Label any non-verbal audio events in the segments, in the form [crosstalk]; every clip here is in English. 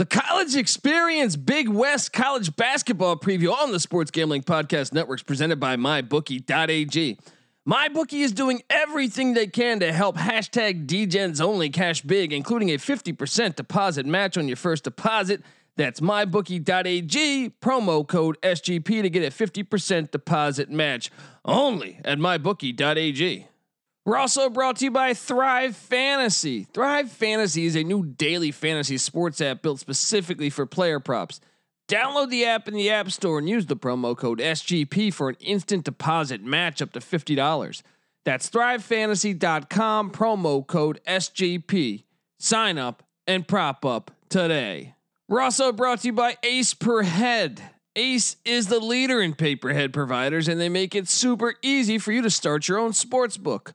The College Experience Big West College Basketball Preview on the Sports Gambling Podcast Networks presented by MyBookie.ag. MyBookie is doing everything they can to help hashtag DGens only cash big, including a 50% deposit match on your first deposit. That's mybookie.ag, promo code SGP to get a 50% deposit match only at mybookie.ag. We're also brought to you by Thrive Fantasy. Thrive Fantasy is a new daily fantasy sports app built specifically for player props. Download the app in the App Store and use the promo code SGP for an instant deposit match up to $50. That's thrivefantasy.com, promo code SGP. Sign up and prop up today. We're also brought to you by Ace Per Head. Ace is the leader in pay per head providers, and they make it super easy for you to start your own sports book.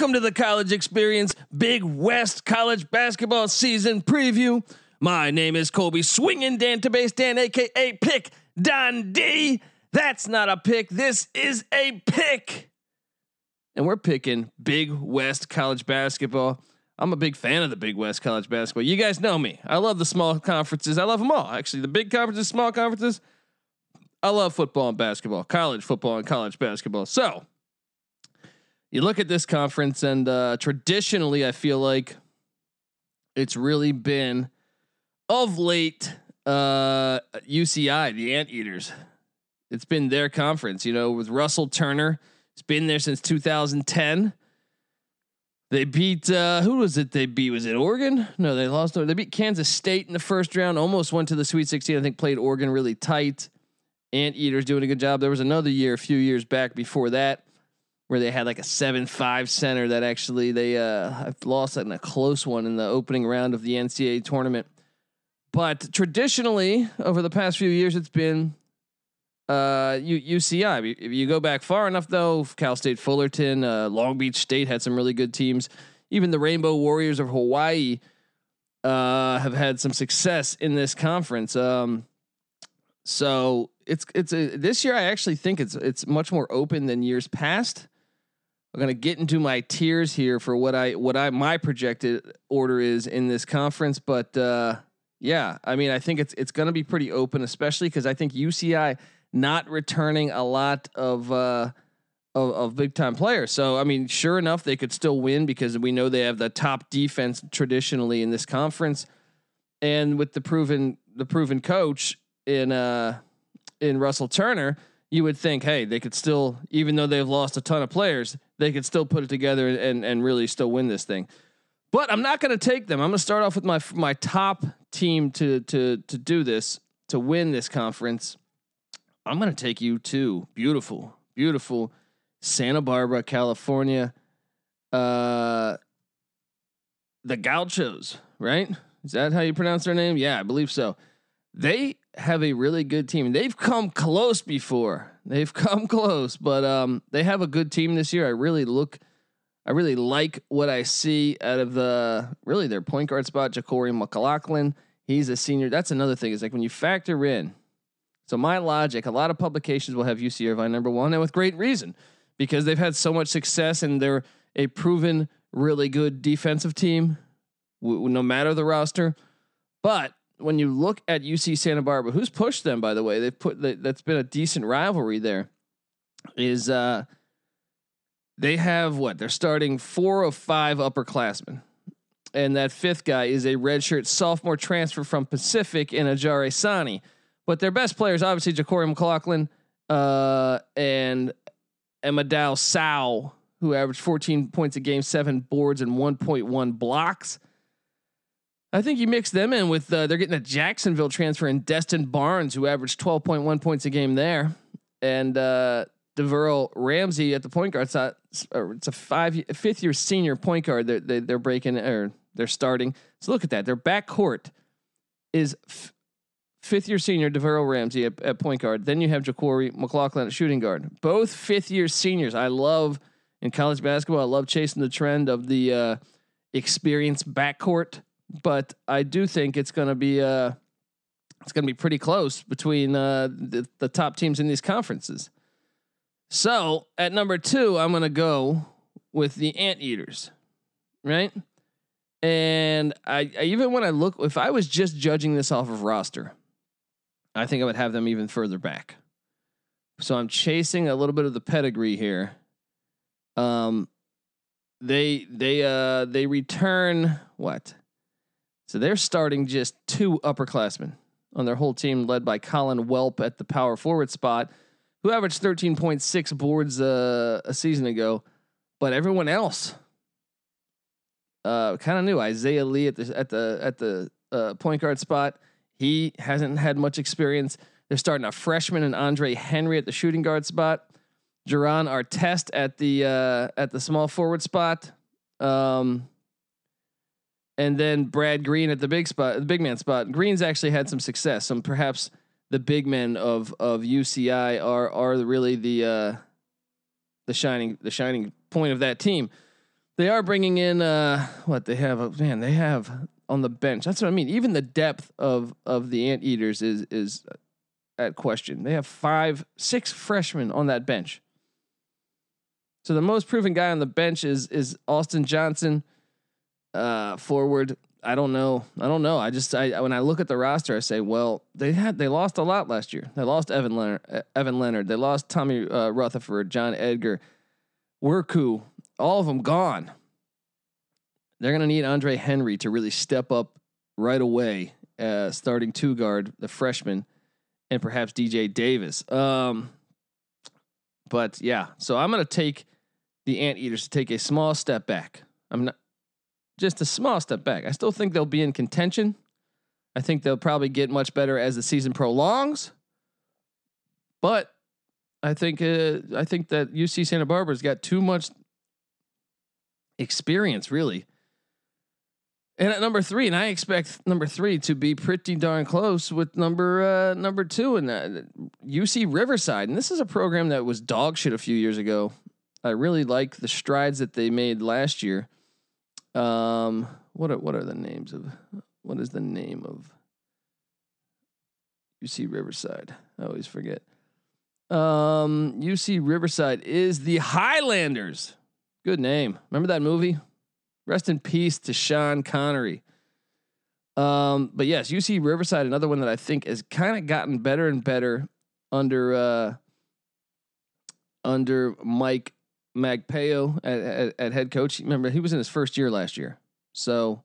Welcome to the college experience, Big West College basketball season preview. My name is Colby Swinging Dan to base Dan, aka Pick Dundee. That's not a pick. This is a pick, and we're picking Big West College basketball. I'm a big fan of the Big West College basketball. You guys know me. I love the small conferences. I love them all. Actually, the big conferences, small conferences. I love football and basketball, college football and college basketball. So you look at this conference, and uh, traditionally, I feel like it's really been of late uh, UCI, the Anteaters. It's been their conference, you know, with Russell Turner. It's been there since 2010. They beat uh, who was it? They beat was it Oregon? No, they lost. They beat Kansas State in the first round. Almost went to the Sweet 16. I think played Oregon really tight. Anteaters doing a good job. There was another year a few years back before that where they had like a seven five center that actually they uh lost in a close one in the opening round of the NCAA tournament. But traditionally, over the past few years, it's been uh UCI. If you go back far enough, though, Cal State Fullerton, uh, Long Beach State had some really good teams. Even the Rainbow Warriors of Hawaii uh, have had some success in this conference. Um, so it's it's a, this year I actually think it's it's much more open than years past. I'm gonna get into my tiers here for what I what I my projected order is in this conference, but uh, yeah, I mean I think it's it's gonna be pretty open, especially because I think UCI not returning a lot of uh, of, of big time players. So I mean, sure enough, they could still win because we know they have the top defense traditionally in this conference, and with the proven the proven coach in uh in Russell Turner, you would think, hey, they could still, even though they've lost a ton of players, they could still put it together and and really still win this thing. But I'm not going to take them. I'm going to start off with my my top team to to to do this to win this conference. I'm going to take you to beautiful, beautiful Santa Barbara, California. Uh, the Gauchos, right? Is that how you pronounce their name? Yeah, I believe so. They have a really good team. They've come close before. They've [laughs] come close, but um, they have a good team this year. I really look, I really like what I see out of the really their point guard spot, JaQuori McLaughlin. He's a senior. That's another thing. Is like when you factor in. So my logic, a lot of publications will have UC Irvine number one, and with great reason, because they've had so much success and they're a proven really good defensive team, w- no matter the roster. But when you look at UC Santa Barbara, who's pushed them, by the way, they've put that's been a decent rivalry there. Is uh, they have what? They're starting four of five upperclassmen. And that fifth guy is a redshirt sophomore transfer from Pacific in Ajare Sanni. But their best players, obviously, JaQuori McLaughlin uh, and Amadou Sow, who averaged 14 points a game, seven boards, and 1.1 blocks. I think you mix them in with uh, they're getting a Jacksonville transfer in Destin Barnes, who averaged 12.1 points a game there, and uh, Devearl Ramsey at the point guard side. It's a five fifth year senior point guard. They're they, they are breaking or they're starting. So look at that. Their backcourt is f- fifth year senior Devearl Ramsey at, at, point guard. Then you have JaQuori McLaughlin at shooting guard. Both fifth year seniors. I love in college basketball. I love chasing the trend of the uh, experienced backcourt but I do think it's going to be uh, it's going to be pretty close between uh, the, the top teams in these conferences. So at number two, I'm going to go with the Anteaters, right? And I, I even when I look, if I was just judging this off of roster, I think I would have them even further back. So I'm chasing a little bit of the pedigree here. Um, they they uh they return what so they're starting just two upperclassmen on their whole team, led by Colin Welp at the power forward spot, who averaged 13.6 boards uh, a season ago. But everyone else, uh, kind of new. Isaiah Lee at the at the at the uh, point guard spot. He hasn't had much experience. They're starting a freshman and Andre Henry at the shooting guard spot. Jerron Artest at the uh, at the small forward spot. Um, and then Brad Green at the big spot, the big man spot. Green's actually had some success. Some perhaps the big men of of UCI are are really the uh, the shining the shining point of that team. They are bringing in uh, what they have. Man, they have on the bench. That's what I mean. Even the depth of of the Anteaters is is at question. They have five, six freshmen on that bench. So the most proven guy on the bench is is Austin Johnson uh, forward. I don't know. I don't know. I just I when I look at the roster, I say, well, they had they lost a lot last year. They lost Evan Leonard. Evan Leonard. They lost Tommy uh, Rutherford, John Edgar, Worku. All of them gone. They're gonna need Andre Henry to really step up right away, uh, starting two guard, the freshman, and perhaps DJ Davis. Um, but yeah, so I'm gonna take the Anteaters to take a small step back. I'm not just a small step back. I still think they'll be in contention. I think they'll probably get much better as the season prolongs. But I think uh, I think that UC Santa Barbara's got too much experience, really. And at number three, and I expect number three to be pretty darn close with number uh, number two, and uh, UC Riverside. And this is a program that was dog shit a few years ago. I really like the strides that they made last year. Um, what are what are the names of what is the name of UC Riverside? I always forget. Um, UC Riverside is the Highlanders. Good name. Remember that movie? Rest in peace to Sean Connery. Um, but yes, UC Riverside, another one that I think has kind of gotten better and better under uh, under Mike Magpayo at, at, at, head coach. Remember, he was in his first year last year. So,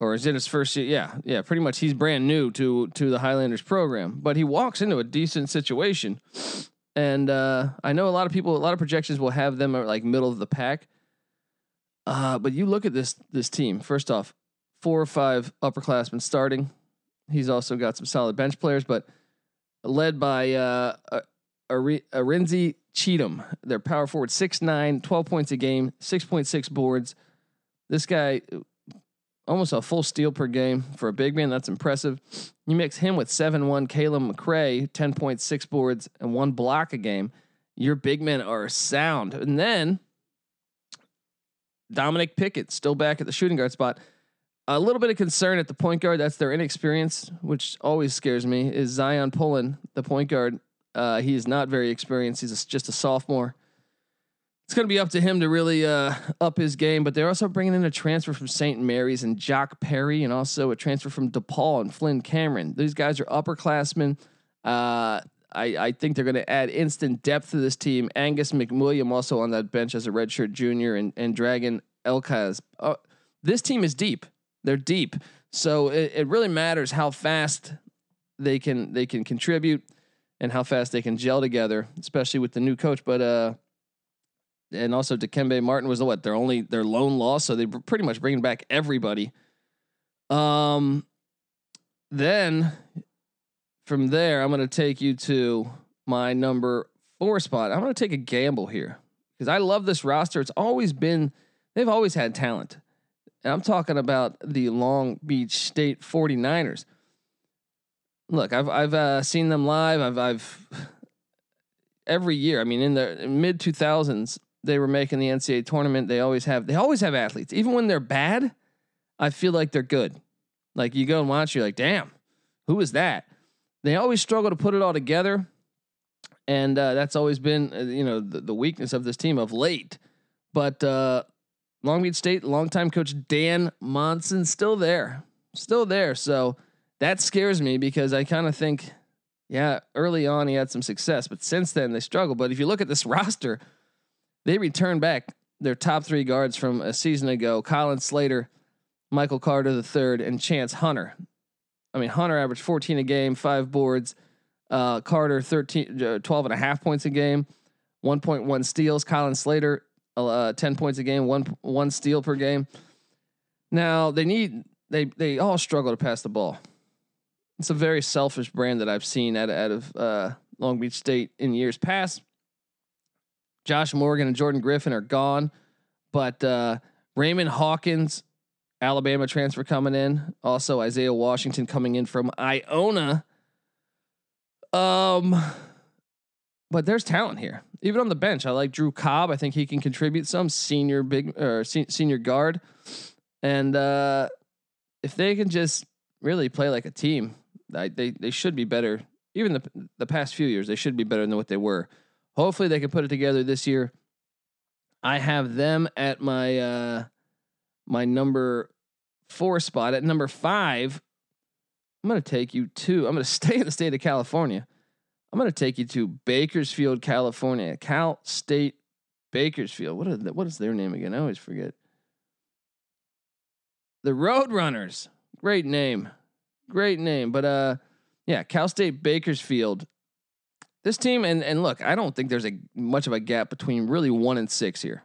or is it his first year? Yeah, yeah. Pretty much, he's brand new to to the Highlanders program, but he walks into a decent situation. And uh, I know a lot of people, a lot of projections will have them at like middle of the pack. Uh, but you look at this this team. First off, four or five upperclassmen starting. He's also got some solid bench players, but led by uh, Arinze Chidom, their power forward, 6'9, 12 points a game, 6.6 boards. This guy, almost a full steal per game for a big man. That's impressive. You mix him with 7 1 Caleb McRae, 10.6 boards and one block a game. Your big men are sound. And then Dominic Pickett, still back at the shooting guard spot. A little bit of concern at the point guard. That's their inexperience, which always scares me. Is Zion Pullen, the point guard, uh, he is not very experienced. He's a, just a sophomore. It's going to be up to him to really uh, up his game. But they're also bringing in a transfer from St. Mary's and Jock Perry, and also a transfer from DePaul and Flynn Cameron. These guys are upperclassmen. Uh, I, I think they're going to add instant depth to this team. Angus McWilliam also on that bench as a redshirt junior, and and Dragan Elkaz. Uh, this team is deep. They're deep, so it, it really matters how fast they can they can contribute and how fast they can gel together, especially with the new coach. But uh, and also Dikembe Martin was the what their only their lone loss, so they were pretty much bringing back everybody. Um, then from there, I'm going to take you to my number four spot. I'm going to take a gamble here because I love this roster. It's always been they've always had talent. And I'm talking about the Long Beach State 49ers. Look, I've I've uh, seen them live. I've I've every year. I mean, in the mid 2000s, they were making the NCAA tournament. They always have they always have athletes, even when they're bad. I feel like they're good. Like you go and watch, you're like, damn, who is that? They always struggle to put it all together, and uh, that's always been uh, you know the, the, weakness of this team of late. But uh, Long Beach State longtime coach Dan Monson still there, still there. So that scares me because I kind of think, yeah, early on he had some success, but since then they struggle. But if you look at this [laughs] roster, they return back their top three guards from a season ago: Colin Slater, Michael Carter III, and Chance Hunter. I mean, Hunter averaged 14 a game, five boards. Uh, Carter 13, uh, 12 and a half points a game, 1.1 steals. Colin Slater, uh, 10 points a game, one one steal per game. Now they need they they all struggle to pass the ball. It's a very selfish brand that I've seen out of, out of uh, Long Beach State in years past. Josh Morgan and Jordan Griffin are gone, but uh, Raymond Hawkins Alabama transfer coming in. Also Isaiah Washington coming in from Iona. Um, but there's talent here. Even on the bench, I like Drew Cobb. I think he can contribute some senior big or se- senior guard, and uh, if they can just really play like a team, I, they they should be better. Even the the past few years, they should be better than what they were. Hopefully, they can put it together this year. I have them at my uh, my number four spot. At number five, I'm going to take you to, I'm going [laughs] to stay in the state of California. I'm going to take you to Bakersfield, California. Cal State Bakersfield. What, the, what is their name again? I always forget. The Roadrunners. Great name. Great name. But uh yeah, Cal State Bakersfield. This team and and look, I don't think there's a much of a gap between really 1 and 6 here.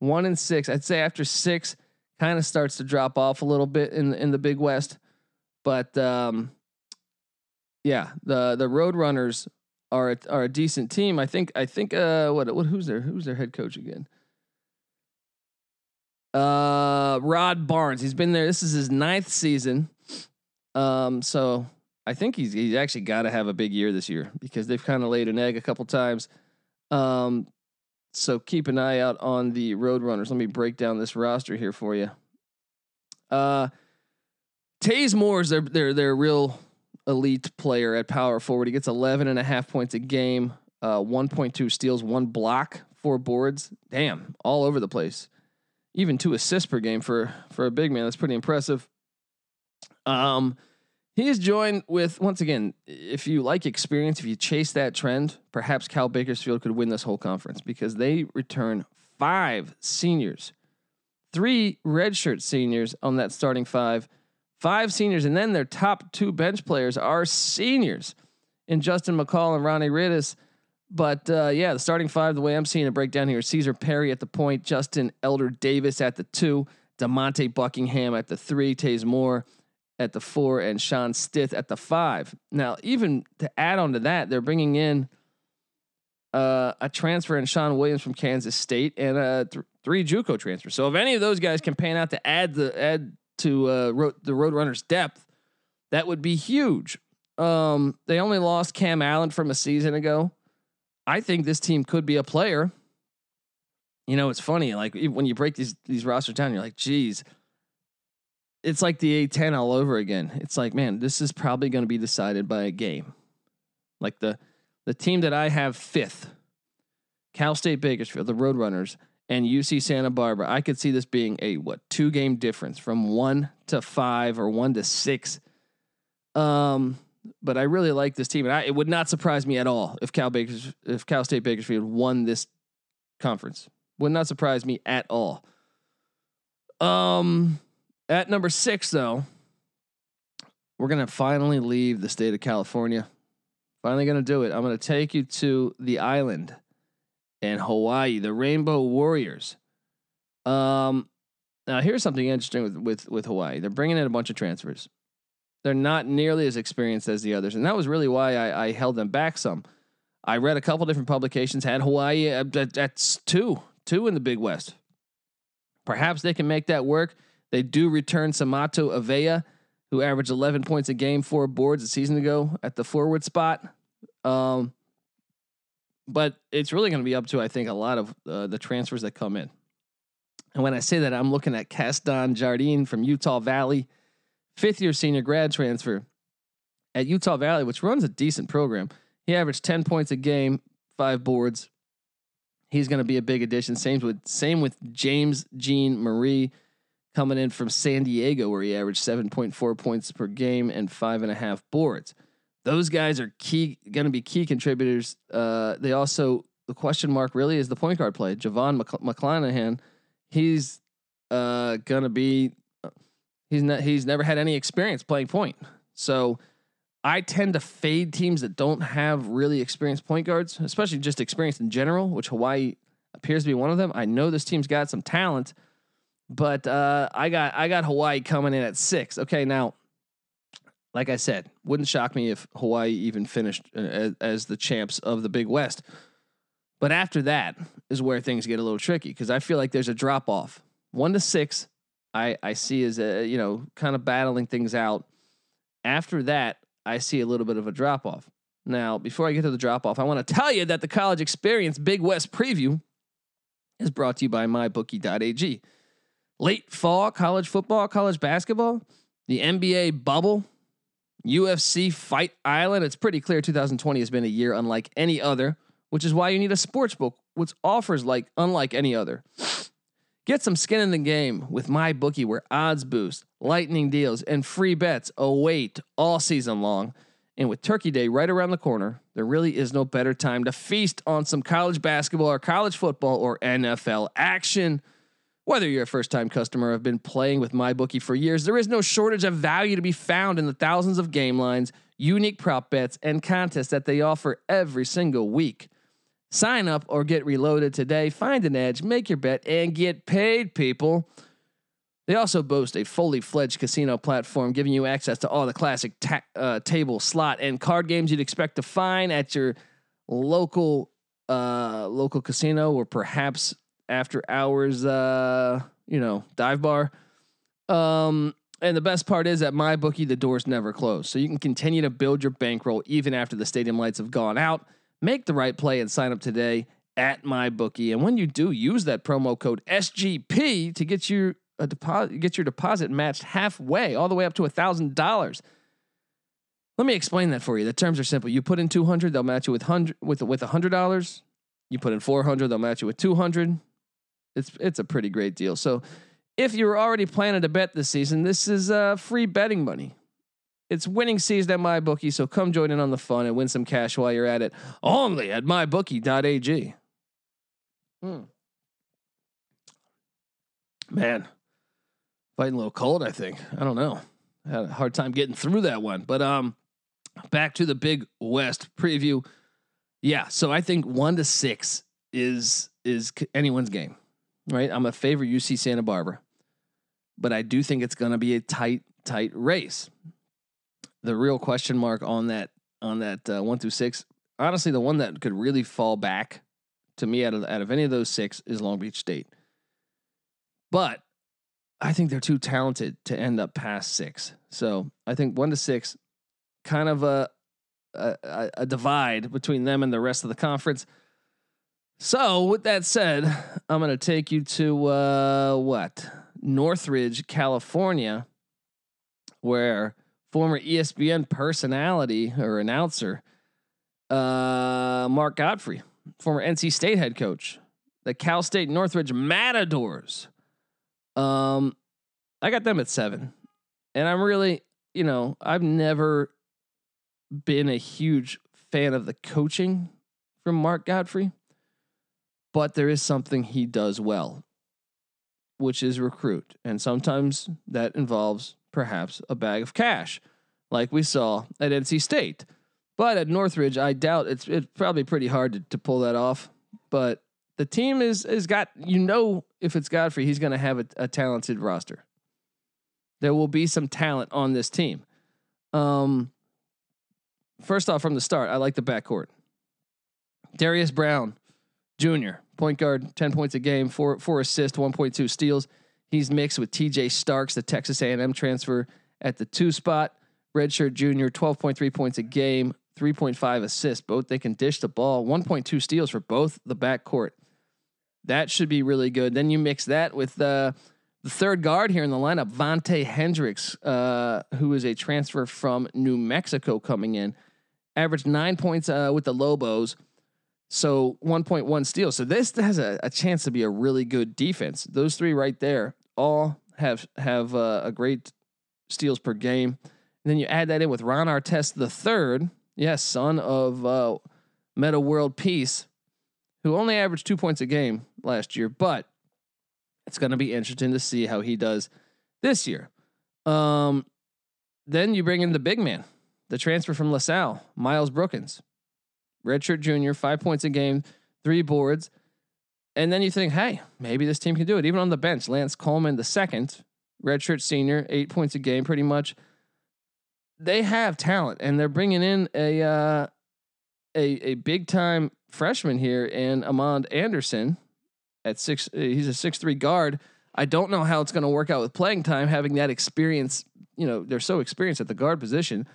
1 and 6. I'd say after 6 kind of starts to drop off a little bit in in the Big West. But um, yeah, the the Roadrunners are a, are a decent team. I think I think uh what what who's their who's their head coach again? Uh, Rod Barnes. He's been there. This is his ninth season. Um, so I think he's he's actually got to have a big year this year because they've kind of laid an egg a couple times. Um, so keep an eye out on the Roadrunners. Let me break down this roster here for you. Uh, Taze Moore is their, their, their real elite player at power forward. He gets 11 and a half points a game, uh, 1.2 steals, one block, four boards. Damn, all over the place. Even two assists per game for, for a big man. That's pretty impressive. Um, he is joined with, once again, if you like experience, if you chase that trend, perhaps Cal Bakersfield could win this whole conference because they return five seniors, three redshirt seniors on that starting five, five seniors, and then their top two bench players are seniors in Justin McCall and Ronnie Readus. But uh, yeah, the starting five, the way I'm seeing it breakdown here, Caesar Perry at the point, Justin Elder Davis at the two, Demonte Buckingham at the three, Taze Moore at the four and Sean Stith at the five. Now, even to add on to that, they're bringing in uh, a transfer in Sean Williams from Kansas State and a th- three JUCO transfers. So if any of those guys can pan out to add the add to uh, road, the Roadrunners' depth, that would be huge. Um, they only lost Cam Allen from a season ago. I think this team could be a player. You know, it's funny. Like when you break these these rosters down, you're like, geez, it's like the A10 all over again. It's like, man, this is probably going to be decided by a game. Like the the team that I have fifth, Cal State Bakersfield, the Roadrunners, and UC Santa Barbara. I could see this being a what two game difference from one to five or one to six. Um, but I really like this team, and I, it would not surprise me at all if Cal Bakers if Cal State Bakersfield won this conference. Would not surprise me at all. Um, at number six, though, we're gonna finally leave the state of California. Finally, gonna do it. I'm gonna take you to the island in Hawaii, the Rainbow Warriors. Um, now here's something interesting with with with Hawaii. They're bringing in a bunch of transfers. They're not nearly as experienced as the others, and that was really why I, I held them back some. I read a couple different publications had Hawaii at, at, at two, two in the Big West. Perhaps they can make that work. They do return Samuta Avea, who averaged 11 points a game, four boards a season ago at the forward spot. Um, but it's really going to be up to, I think, a lot of uh, the transfers that come in. And when I say that, I'm looking at Casdon Jardine from Utah Valley, fifth year senior grad transfer at Utah Valley, which runs a decent program. He averaged 10 points a game, five boards. He's going to be a big addition. Same with same with James Jean Marie coming in from San Diego, where he averaged 7.4 points per game and five and a half boards. Those guys are key, going to be key contributors. Uh, they also the question mark really is the point guard play. Javon McClanahan, he's uh, going to be he's not he's never had any experience playing point, so I tend to fade teams that don't have really experienced point guards, especially just experience in general, which Hawaii appears to be one of them. I know this team's got some talent, but uh, I got I got Hawaii coming in at six. Okay, now, like I said, wouldn't shock me if Hawaii even finished uh, as, as the champs of the Big West. But after that is where things get a little tricky because I feel like there's a drop off. One to six, I I see as a you know kind of battling things out. After that, I see a little bit of a drop off. Now, before I get to the drop off, I want to tell you that the college experience Big West preview is brought to you by mybookie.ag. Late fall college football, college basketball, the NBA bubble, UFC Fight Island. It's pretty clear 2020 has been a year unlike any other, which is why you need a sports book which offers like unlike any other. Get some skin in the game with my bookie where odds boost, lightning deals, and free bets await all season long. And with Turkey Day right around the corner, there really is no better time to feast on some college basketball or college football or NFL action. Whether you're a first time customer or have been playing with MyBookie for years, there is no shortage of value to be found in the thousands of game lines, unique prop bets, and contests that they offer every single week. Sign up or get reloaded today. Find an edge, make your bet, and get paid, people. They also boast a fully fledged casino platform giving you access to all the classic ta- uh, table, slot, and card games you'd expect to find at your local uh, local casino or perhaps after hours, uh, you know, dive bar. Um, and the best part is at my bookie, the doors never close. So you can continue to build your bankroll even after the stadium lights have gone out. Make the right play and sign up today at my bookie. And when you do, use that promo code SGP to get your a deposit get your deposit matched halfway, all the way up to a thousand dollars. Let me explain that for you. The terms are simple. You put in two hundred, they'll match you with hundred with with hundred dollars. You put in four hundred, they'll match you with two hundred. It's it's a pretty great deal. So if you're already planning to bet this season, this is uh, free betting money. It's winning season at MyBookie, so come join in on the fun and win some cash while you're at it. Only at mybookie.ag. Hmm. Man, fighting a little cold, I think. I don't know. I had a hard time getting through that one. But um back to the Big West preview. Yeah, so I think 1 to 6 is is anyone's game. Right? I'm a favor UC Santa Barbara. But I do think it's going to be a tight tight race the real question mark on that on that uh, one through six. Honestly, the one that could really fall back to me out of out of any of those six is Long Beach State. But I think they're too talented to end up past six. So I think one to six, kind of a a, a divide between them and the rest of the conference. So with that said, I'm going to take you to uh, what? Northridge, California, where former ESPN personality or announcer, uh, Mark Gottfried, former NC State head coach, the Cal State Northridge Matadors. Um, I got them at seven, and I'm really, you know, I've never been a huge fan of the coaching from Mark Gottfried, but there is something he does well, which is recruit. And sometimes that involves perhaps a bag of cash, like we saw at NC State. But at Northridge, I doubt it's it's probably pretty hard to, to pull that off. But the team is is got you know if it's Gottfried, he's going to have a, a, talented roster. There will be some talent on this team. Um, first off, from the start, I like the backcourt. Darius Brown, Jr., point guard, ten points a game, four four assists, one point two steals. He's mixed with T.J. Starks, the Texas A&M transfer, at the two spot. Redshirt Jr., twelve point three points a game, 3.5 assists. Both they can dish the ball, 1.2 steals for both the backcourt. That should be really good. Then you mix that with uh, the third guard here in the lineup, Vante Hendrix, uh, who is a transfer from New Mexico coming in, averaged nine points uh, with the Lobos. So 1.1 steals. So this has a, a, chance to be a really good defense. Those three right there all have have uh, a great steals per game. And then you add that in with Ron Artest the third, yes, son of uh, Metta World Peace, who only averaged two points a game last year, but it's going to be interesting to see how he does this year. Um, then you bring in the big man, the transfer from LaSalle, Miles Brookins, redshirt junior, five points a game, three boards. And then you think, hey, maybe this team can do it. Even on the bench, Lance Coleman, the second, redshirt senior, eight points a game, pretty much they have talent, and they're bringing in a uh, a a big time freshman here in Amand Anderson at six. Uh, he's a six three guard. I don't know how it's going to work out with playing time, having that experience. You know, they're so experienced at the guard position.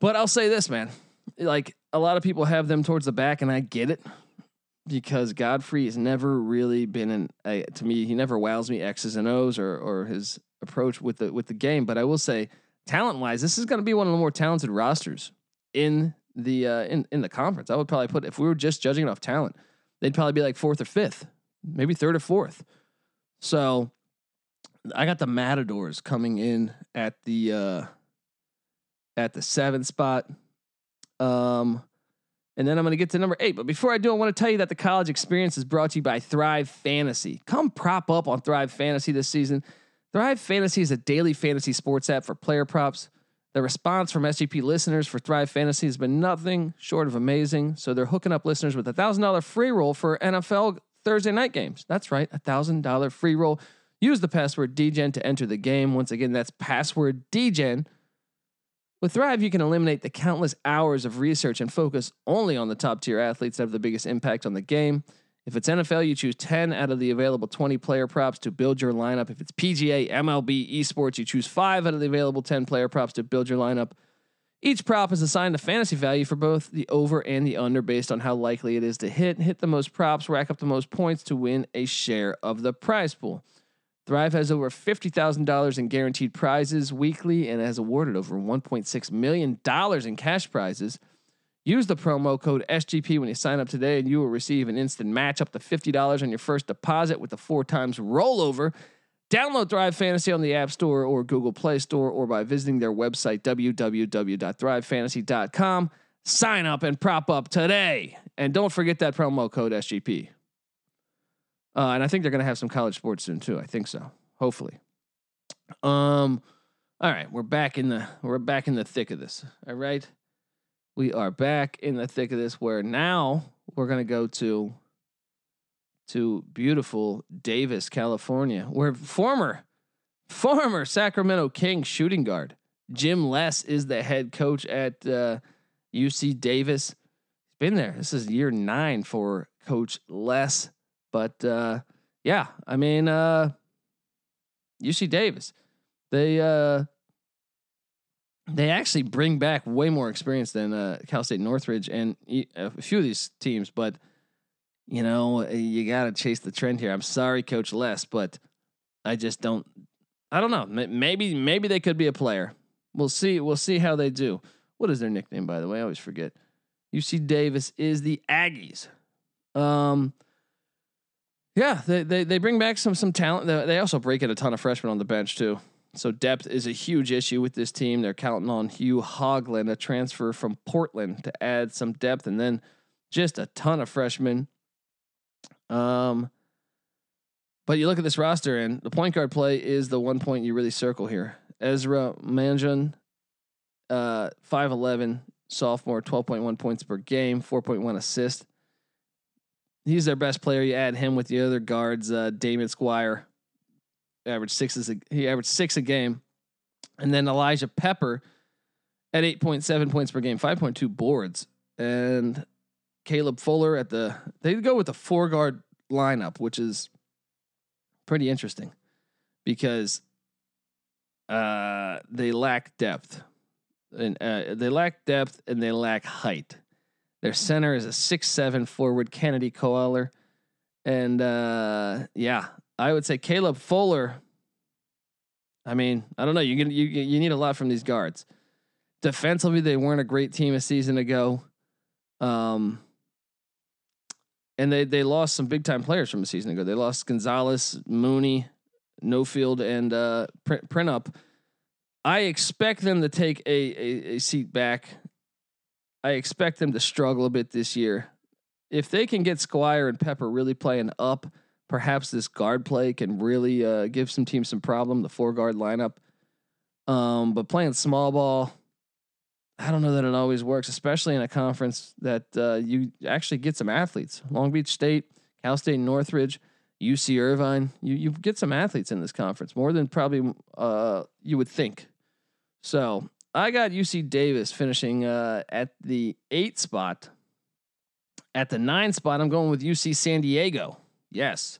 But I'll say this, man. Like a lot of people have them towards the back, and I get it because Gottfried has never really been an a, to me. He never wows me X's and O's or or his approach with the with the game. But I will say talent wise, this is going to be one of the more talented rosters in the uh, in in the conference. I would probably put if we were just judging off talent, they'd probably be like fourth or fifth, maybe third or fourth. So I got the Matadors coming in at the uh, at the seventh spot. Um, and then I'm going to get to number eight. But before I do, I want to tell you that the college experience is brought to you by Thrive Fantasy. Come prop up on Thrive Fantasy this season. Thrive Fantasy is a daily fantasy sports app for player props. The response from SGP listeners for Thrive Fantasy has been nothing short of amazing. So they're hooking up listeners with a $1,000 free roll for NFL Thursday night games. That's right, a $1,000 free roll. Use the password DGen to enter the game. Once again, that's password DGen. With Thrive, you can eliminate the countless hours of research and focus only on the top tier athletes that have the biggest impact on the game. If it's NFL, you choose 10 out of the available 20 player props to build your lineup. If it's PGA, MLB, esports, you choose 5 out of the available 10 player props to build your lineup. Each prop is assigned a fantasy value for both the over and the under based on how likely it is to hit. Hit the most props, rack up the most points to win a share of the prize pool. Thrive has over $50,000 in guaranteed prizes weekly and has awarded over $1.6 million in cash prizes. Use the promo code SGP when you sign up today, and you will receive an instant match up to $50 on your first deposit with a four times rollover. Download Thrive Fantasy on the App Store or Google Play Store or by visiting their website, www.thrivefantasy.com. Sign up and prop up today. And don't forget that promo code SGP. Uh, and I think they're going to have some college sports soon too. I think so. Hopefully. Um. All right, we're back in the we're back in the thick of this. All right. We are back in the thick of this where now we're going to go to to beautiful Davis, California, where former former Sacramento Kings shooting guard Jim Les is the head coach at uh, UC Davis. He's been there. This is year 9 for coach Les, but uh, yeah, I mean uh, UC Davis. They uh, they actually bring back way more experience than uh, Cal State Northridge and a few of these teams. But you know, you got to chase the trend here. I'm sorry, Coach Les, but I just don't. I don't know. Maybe maybe they could be a player. We'll see. We'll see how they do. What is their nickname, by the way? I always forget. UC Davis is the Aggies. Um. Yeah, they, they they bring back some some talent. They also break in a ton of freshmen on the bench too. So depth is a huge issue with this team. They're counting on Hugh Hogland, a transfer from Portland, to add some depth, and then just a ton of freshmen. Um, but you look at this roster, and the point guard play is the one point you really circle here. Ezra Manjon, uh, 5'11, sophomore, 12.1 points per game, 4.1 assist. He's their best player. You add him with the other guards, uh, Damon Squire, averaged six a, he averaged six a game, and then Elijah Pepper at 8.7 points per game, 5.2 boards, and Caleb Fuller at the they go with the four guard lineup, which is pretty interesting because uh, they lack depth and uh, they lack depth and they lack height. Their center is a six seven forward Kennedy Koehler, and uh, yeah, I would say Caleb Fuller. I mean, I don't know. You you you need a lot from these guards. Defensively, they weren't a great team a season ago, um, and they they lost some big time players from a season ago. They lost Gonzalez, Mooney, Nofield, and uh, Print up. I expect them to take a, a, a seat back. I expect them to struggle a bit this year. If they can get Squire and Pepper really playing up perhaps this guard play can really uh, give some teams some problem. The four guard lineup, um, but playing small ball, I don't know that it always works, especially in a conference that uh, you actually get some athletes. Long Beach State, Cal State, Northridge, UC Irvine. You you get some athletes in this conference more than probably uh, you would think. So I got UC Davis finishing uh, at the eight spot. At the nine spot, I'm going with UC San Diego. Yes.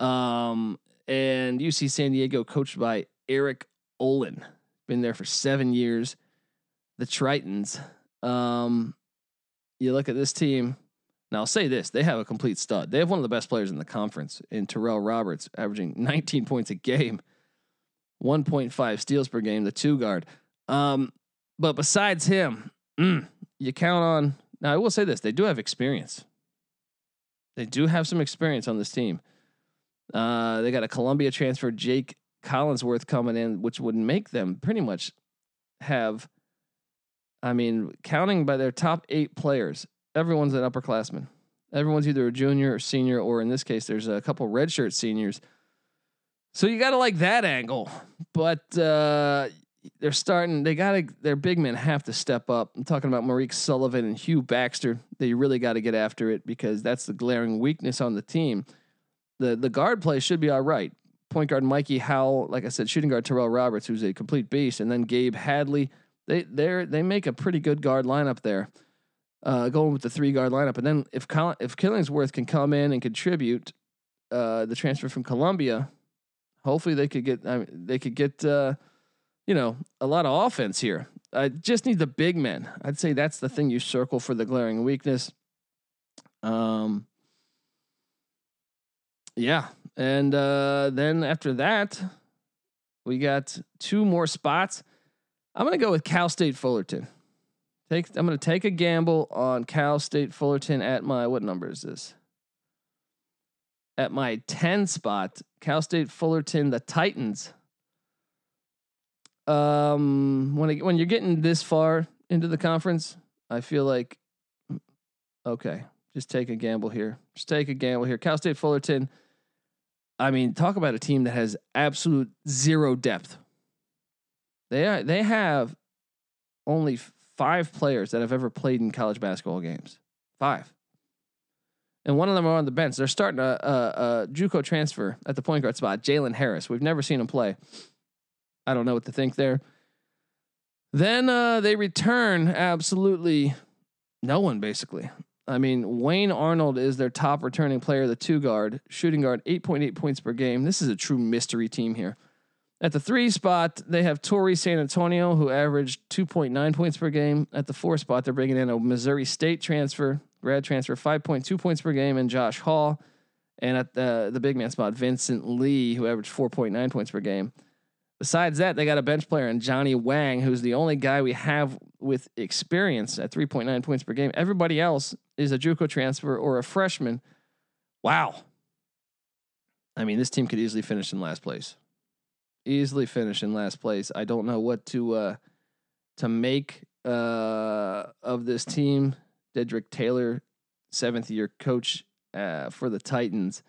Um, and UC San Diego, coached by Eric Olen, been there for seven years. The Tritons. Um, you look at this team. Now I'll say this: they have a complete stud. They have one of the best players in the conference in Tyrell Roberts, averaging 19 points a game, 1.5 steals per game. The two guard. Um, but besides him, mm, you count on. Now I will say this: they do have experience. They do have some experience on this team. Uh, they got a Columbia transfer, Jake Killingsworth, coming in, which would make them pretty much have. I mean, counting by their top eight players, everyone's an upperclassman. Everyone's either a junior or senior, or in this case, there's a couple redshirt seniors. So you got to like that angle, but uh, they're starting. They got to. Their big men have to step up. I'm talking about Marique Sullivan and Hugh Baxter. They really got to get after it because that's the glaring weakness on the team. the The guard play should be all right. Point guard Mikey Howell, like I said, shooting guard Tyrell Roberts, who's a complete beast, and then Gabe Hadley. They they they make a pretty good guard lineup there. Uh, going with the three guard lineup, and then if if Killingsworth can come in and contribute, uh, the transfer from Columbia, hopefully they could get I mean, they could get. Uh, you know, a lot of offense here. I just need the big men. I'd say that's the thing you circle for the glaring weakness. Um, yeah, and uh, then after that, we got two more spots. I'm gonna go with Cal State Fullerton. Take I'm gonna take a gamble on Cal State Fullerton at my what number is this? At my 10 spot, Cal State Fullerton, the Titans um, when when you're getting this far into the conference, I feel like okay, just take a gamble here. Just take a gamble here. Cal State Fullerton. I mean, talk about a team that has absolute zero depth. They are, they have only five players that have ever played in college basketball games. Five. And one of them are on the bench. They're starting a, a, a JUCO transfer at the point guard spot, Jalen Harris. We've never seen him play. I don't know what to think there. Then uh, they return absolutely no one, basically. I mean, Wayne Arnold is their top returning player, the two guard, shooting guard, 8.8 points per game. This is a true mystery team here. At the three spot, they have Torrey San Antonio, who averaged 2.9 points per game. At the four spot, they're bringing in a Missouri State transfer, grad transfer, 5.2 points per game, and Josh Hall. And at the, the big man spot, Vincent Lee, who averaged 4.9 points per game. Besides that, they got a bench player in Johnny Wang, who's the only guy we have with experience at 3.9 points per game. Everybody else is a JUCO transfer or a freshman. Wow. I mean, this team could easily finish in last place. easily finish in last place. I don't know what to uh, to make uh, of this team. Dedrique Taylor, seventh year coach uh, for the Titans.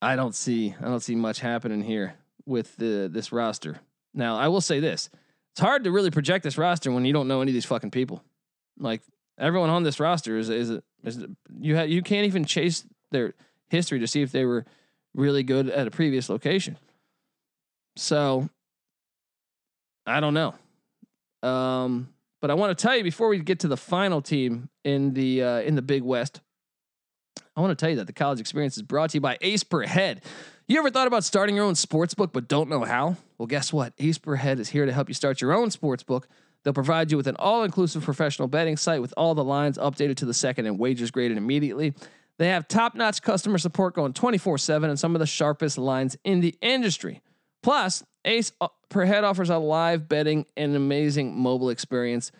I don't see I don't see much happening here with the this roster. Now I will say this: it's hard to really project this roster when you don't know any of these fucking people. Like everyone on this roster is is, is you ha- you can't even chase their history to see if they were really good at a previous location. So I don't know. Um, but I want to tell you before we get to the final team in the uh, in the Big West, I want to tell you that the college experience is brought to you by Ace Per Head. You ever thought about starting your own sports book but don't know how? Well, guess what? Ace Per Head is here to help you start your own sports book. They'll provide you with an all-inclusive professional betting site with all the lines updated to the second and wagers graded immediately. They have top-notch customer support going 24/7 and some of the sharpest lines in the industry. Plus, Ace uh, Per Head offers a live betting and an amazing mobile experience.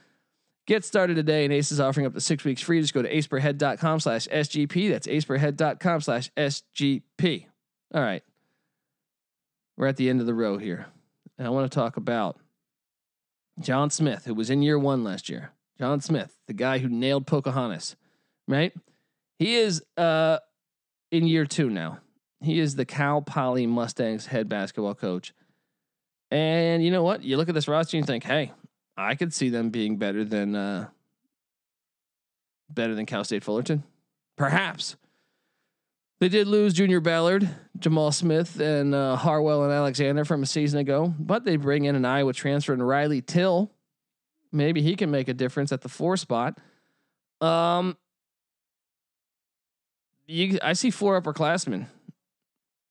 Get started today, and Ace is offering up to six weeks free. Just go to aceperhead.com slash SGP. That's aceperhead.com slash SGP. All right. We're at the end of the row here. And I want to talk about John Smith, who was in year one last year. John Smith, the guy who nailed Pocahontas, right? He is uh, in year two now. He is the Cal Poly Mustangs head basketball coach. And you know what? You look at this roster and you think, hey, I could see them being better than uh, better than Cal State Fullerton. Perhaps. They did lose Junior Ballard, Jamal Smith, and uh, Harwell and Alexander from a season ago, but they bring in an Iowa transfer and Riley Till. Maybe he can make a difference at the four spot. Um, you, I see four upperclassmen.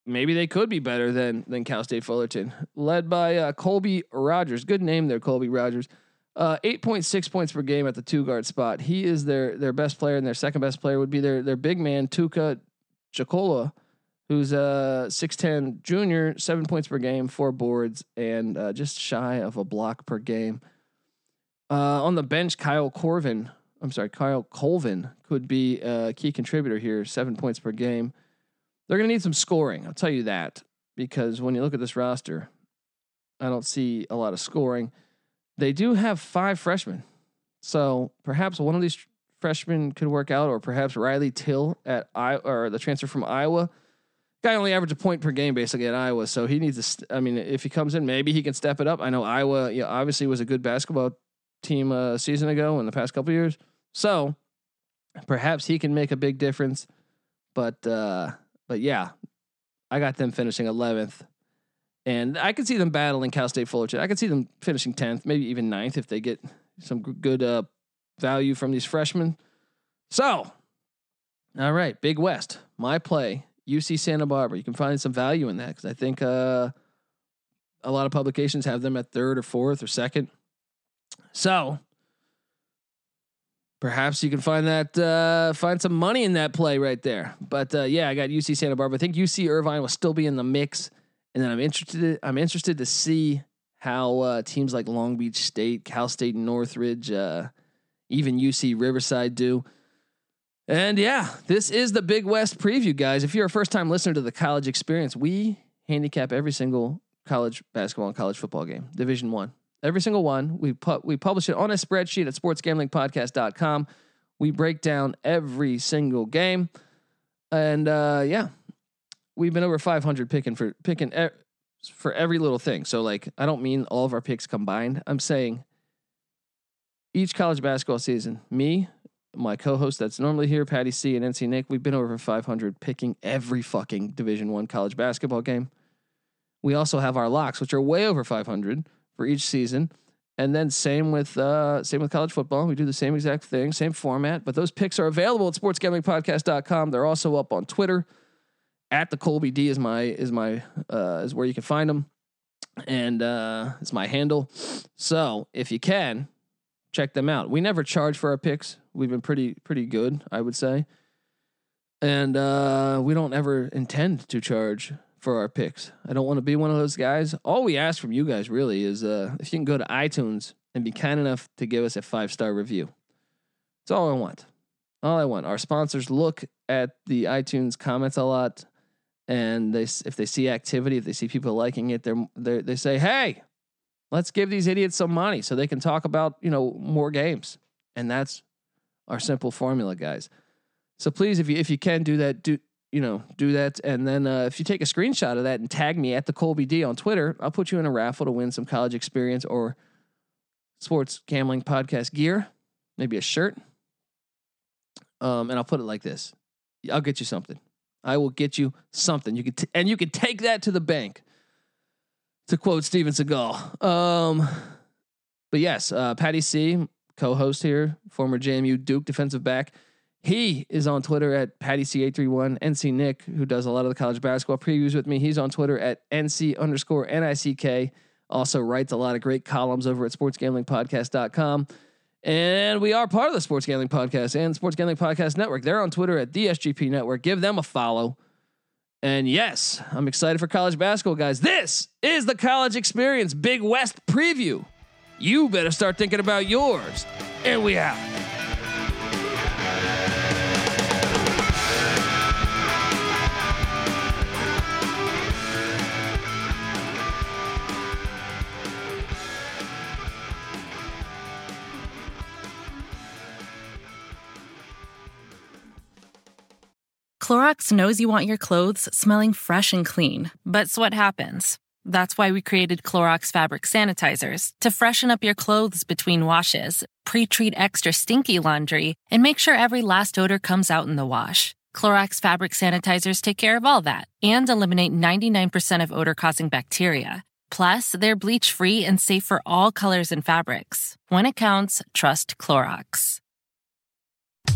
Maybe they could be better than than Cal State Fullerton, led by uh, Colby Rogers. Good name there, Colby Rogers. Uh, eight point six points per game at the two guard spot. He is their their best player, and their second best player would be their their big man Tuukka Jaakkola, who's a six ten junior, seven points per game, four boards, and uh, just shy of a block per game. Uh, on the bench, Kyle Corvin. I'm sorry, Kyle Colvin could be a key contributor here, seven points per game. They're going to need some scoring. I'll tell you that because when you look at this roster, I don't see a lot of scoring. They do have five freshmen. So perhaps one of these freshmen could work out, or perhaps Riley Till at I or the transfer from Iowa. Guy only averaged a point per game basically at Iowa, so he needs to. St- I mean, if he comes in, maybe he can step it up. I know Iowa, yeah, obviously was a good basketball team a season ago in the past couple years, so perhaps he can make a big difference. But uh, but yeah, I got them finishing 11th. And I could see them battling Cal State Fullerton. I could see them finishing 10th, maybe even 9th if they get some good uh, value from these freshmen. So, all right, Big West, my play, UC Santa Barbara. You can find some value in that because I think uh, a lot of publications have them at third or fourth or second. So, perhaps you can find that uh, find some money in that play right there. But uh, yeah, I got UC Santa Barbara. I think UC Irvine will still be in the mix, and then I'm interested. I'm interested to see how uh, teams like Long Beach State, Cal State, Northridge, uh, even UC Riverside do. And yeah, this is the Big West preview, guys. If you're a first time listener to the college experience, we handicap every single college basketball and college football game, Division One. Every single one. We put we publish it on a spreadsheet at sportsgamblingpodcast.com. We break down every single game. And uh, yeah, we've been over 500 picking for picking e- for every little thing. So like I don't mean all of our picks combined. I'm saying each college basketball season, me, my co-host that's normally here, Patty C and NC Nick, we've been over 500 picking every fucking Division 1 college basketball game. We also have our locks which are way over 500 for each season. And then same with uh, same with college football. We do the same exact thing, same format. But those picks are available at sportsgamblingpodcast.com. They're also up on Twitter. At the Colby D is my is my uh, is where you can find them, and uh, it's my handle. So if you can, check them out. We never charge for our picks. We've been pretty pretty good, I would say, and uh, we don't ever intend to charge for our picks. I don't want to be one of those guys. All we ask from you guys really is uh, if you can go to iTunes and be kind enough to give us a five star review. That's all I want. All I want. Our sponsors look at the iTunes comments a lot, and they if they see activity, if they see people liking it, they're, they they say, "Hey, let's give these idiots some money so they can talk about you know more games." And that's our simple formula, guys. So please, if you if you can do that, do you know do that, and then uh, if you take a screenshot of that and tag me at the Colby D on Twitter, I'll put you in a raffle to win some college experience or sports gambling podcast gear, maybe a shirt. Um, and I'll put it like this: I'll get you something. I will get you something. You can t- and you can take that to the bank. To quote Steven Seagal. Um, but yes, uh, Patty C, co-host here, former JMU Duke defensive back. He is on Twitter at Patty C831. NC Nick, who does a lot of the college basketball previews with me, he's on Twitter at NC underscore NICK. Also writes a lot of great columns over at sportsgamblingpodcast.com. And we are part of the Sports Gambling Podcast and Sports Gambling Podcast Network. They're on Twitter at the SGP Network. Give them a follow. And yes, I'm excited for college basketball, guys. This is the college experience Big West preview. You better start thinking about yours. And we out. Clorox knows you want your clothes smelling fresh and clean, but what happens? That's why we created Clorox fabric sanitizers to freshen up your clothes between washes, pre treat extra stinky laundry, and make sure every last odor comes out in the wash. Clorox fabric sanitizers take care of all that and eliminate 99% of odor causing bacteria. Plus, they're bleach free and safe for all colors and fabrics. When it counts, trust Clorox.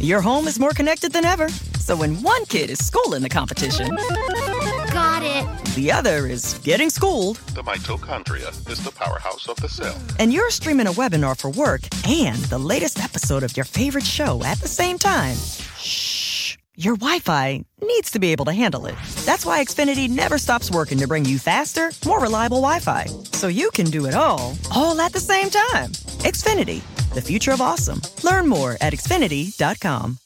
Your home is more connected than ever. So when one kid is schooling the competition, Got it. the other is getting schooled, The mitochondria is the powerhouse of the cell. and you're streaming a webinar for work and the latest episode of your favorite show at the same time, shh, your Wi Fi needs to be able to handle it. That's why Xfinity never stops working to bring you faster, more reliable Wi Fi. So you can do it all, all at the same time. Xfinity, the future of awesome. Learn more at xfinity.com.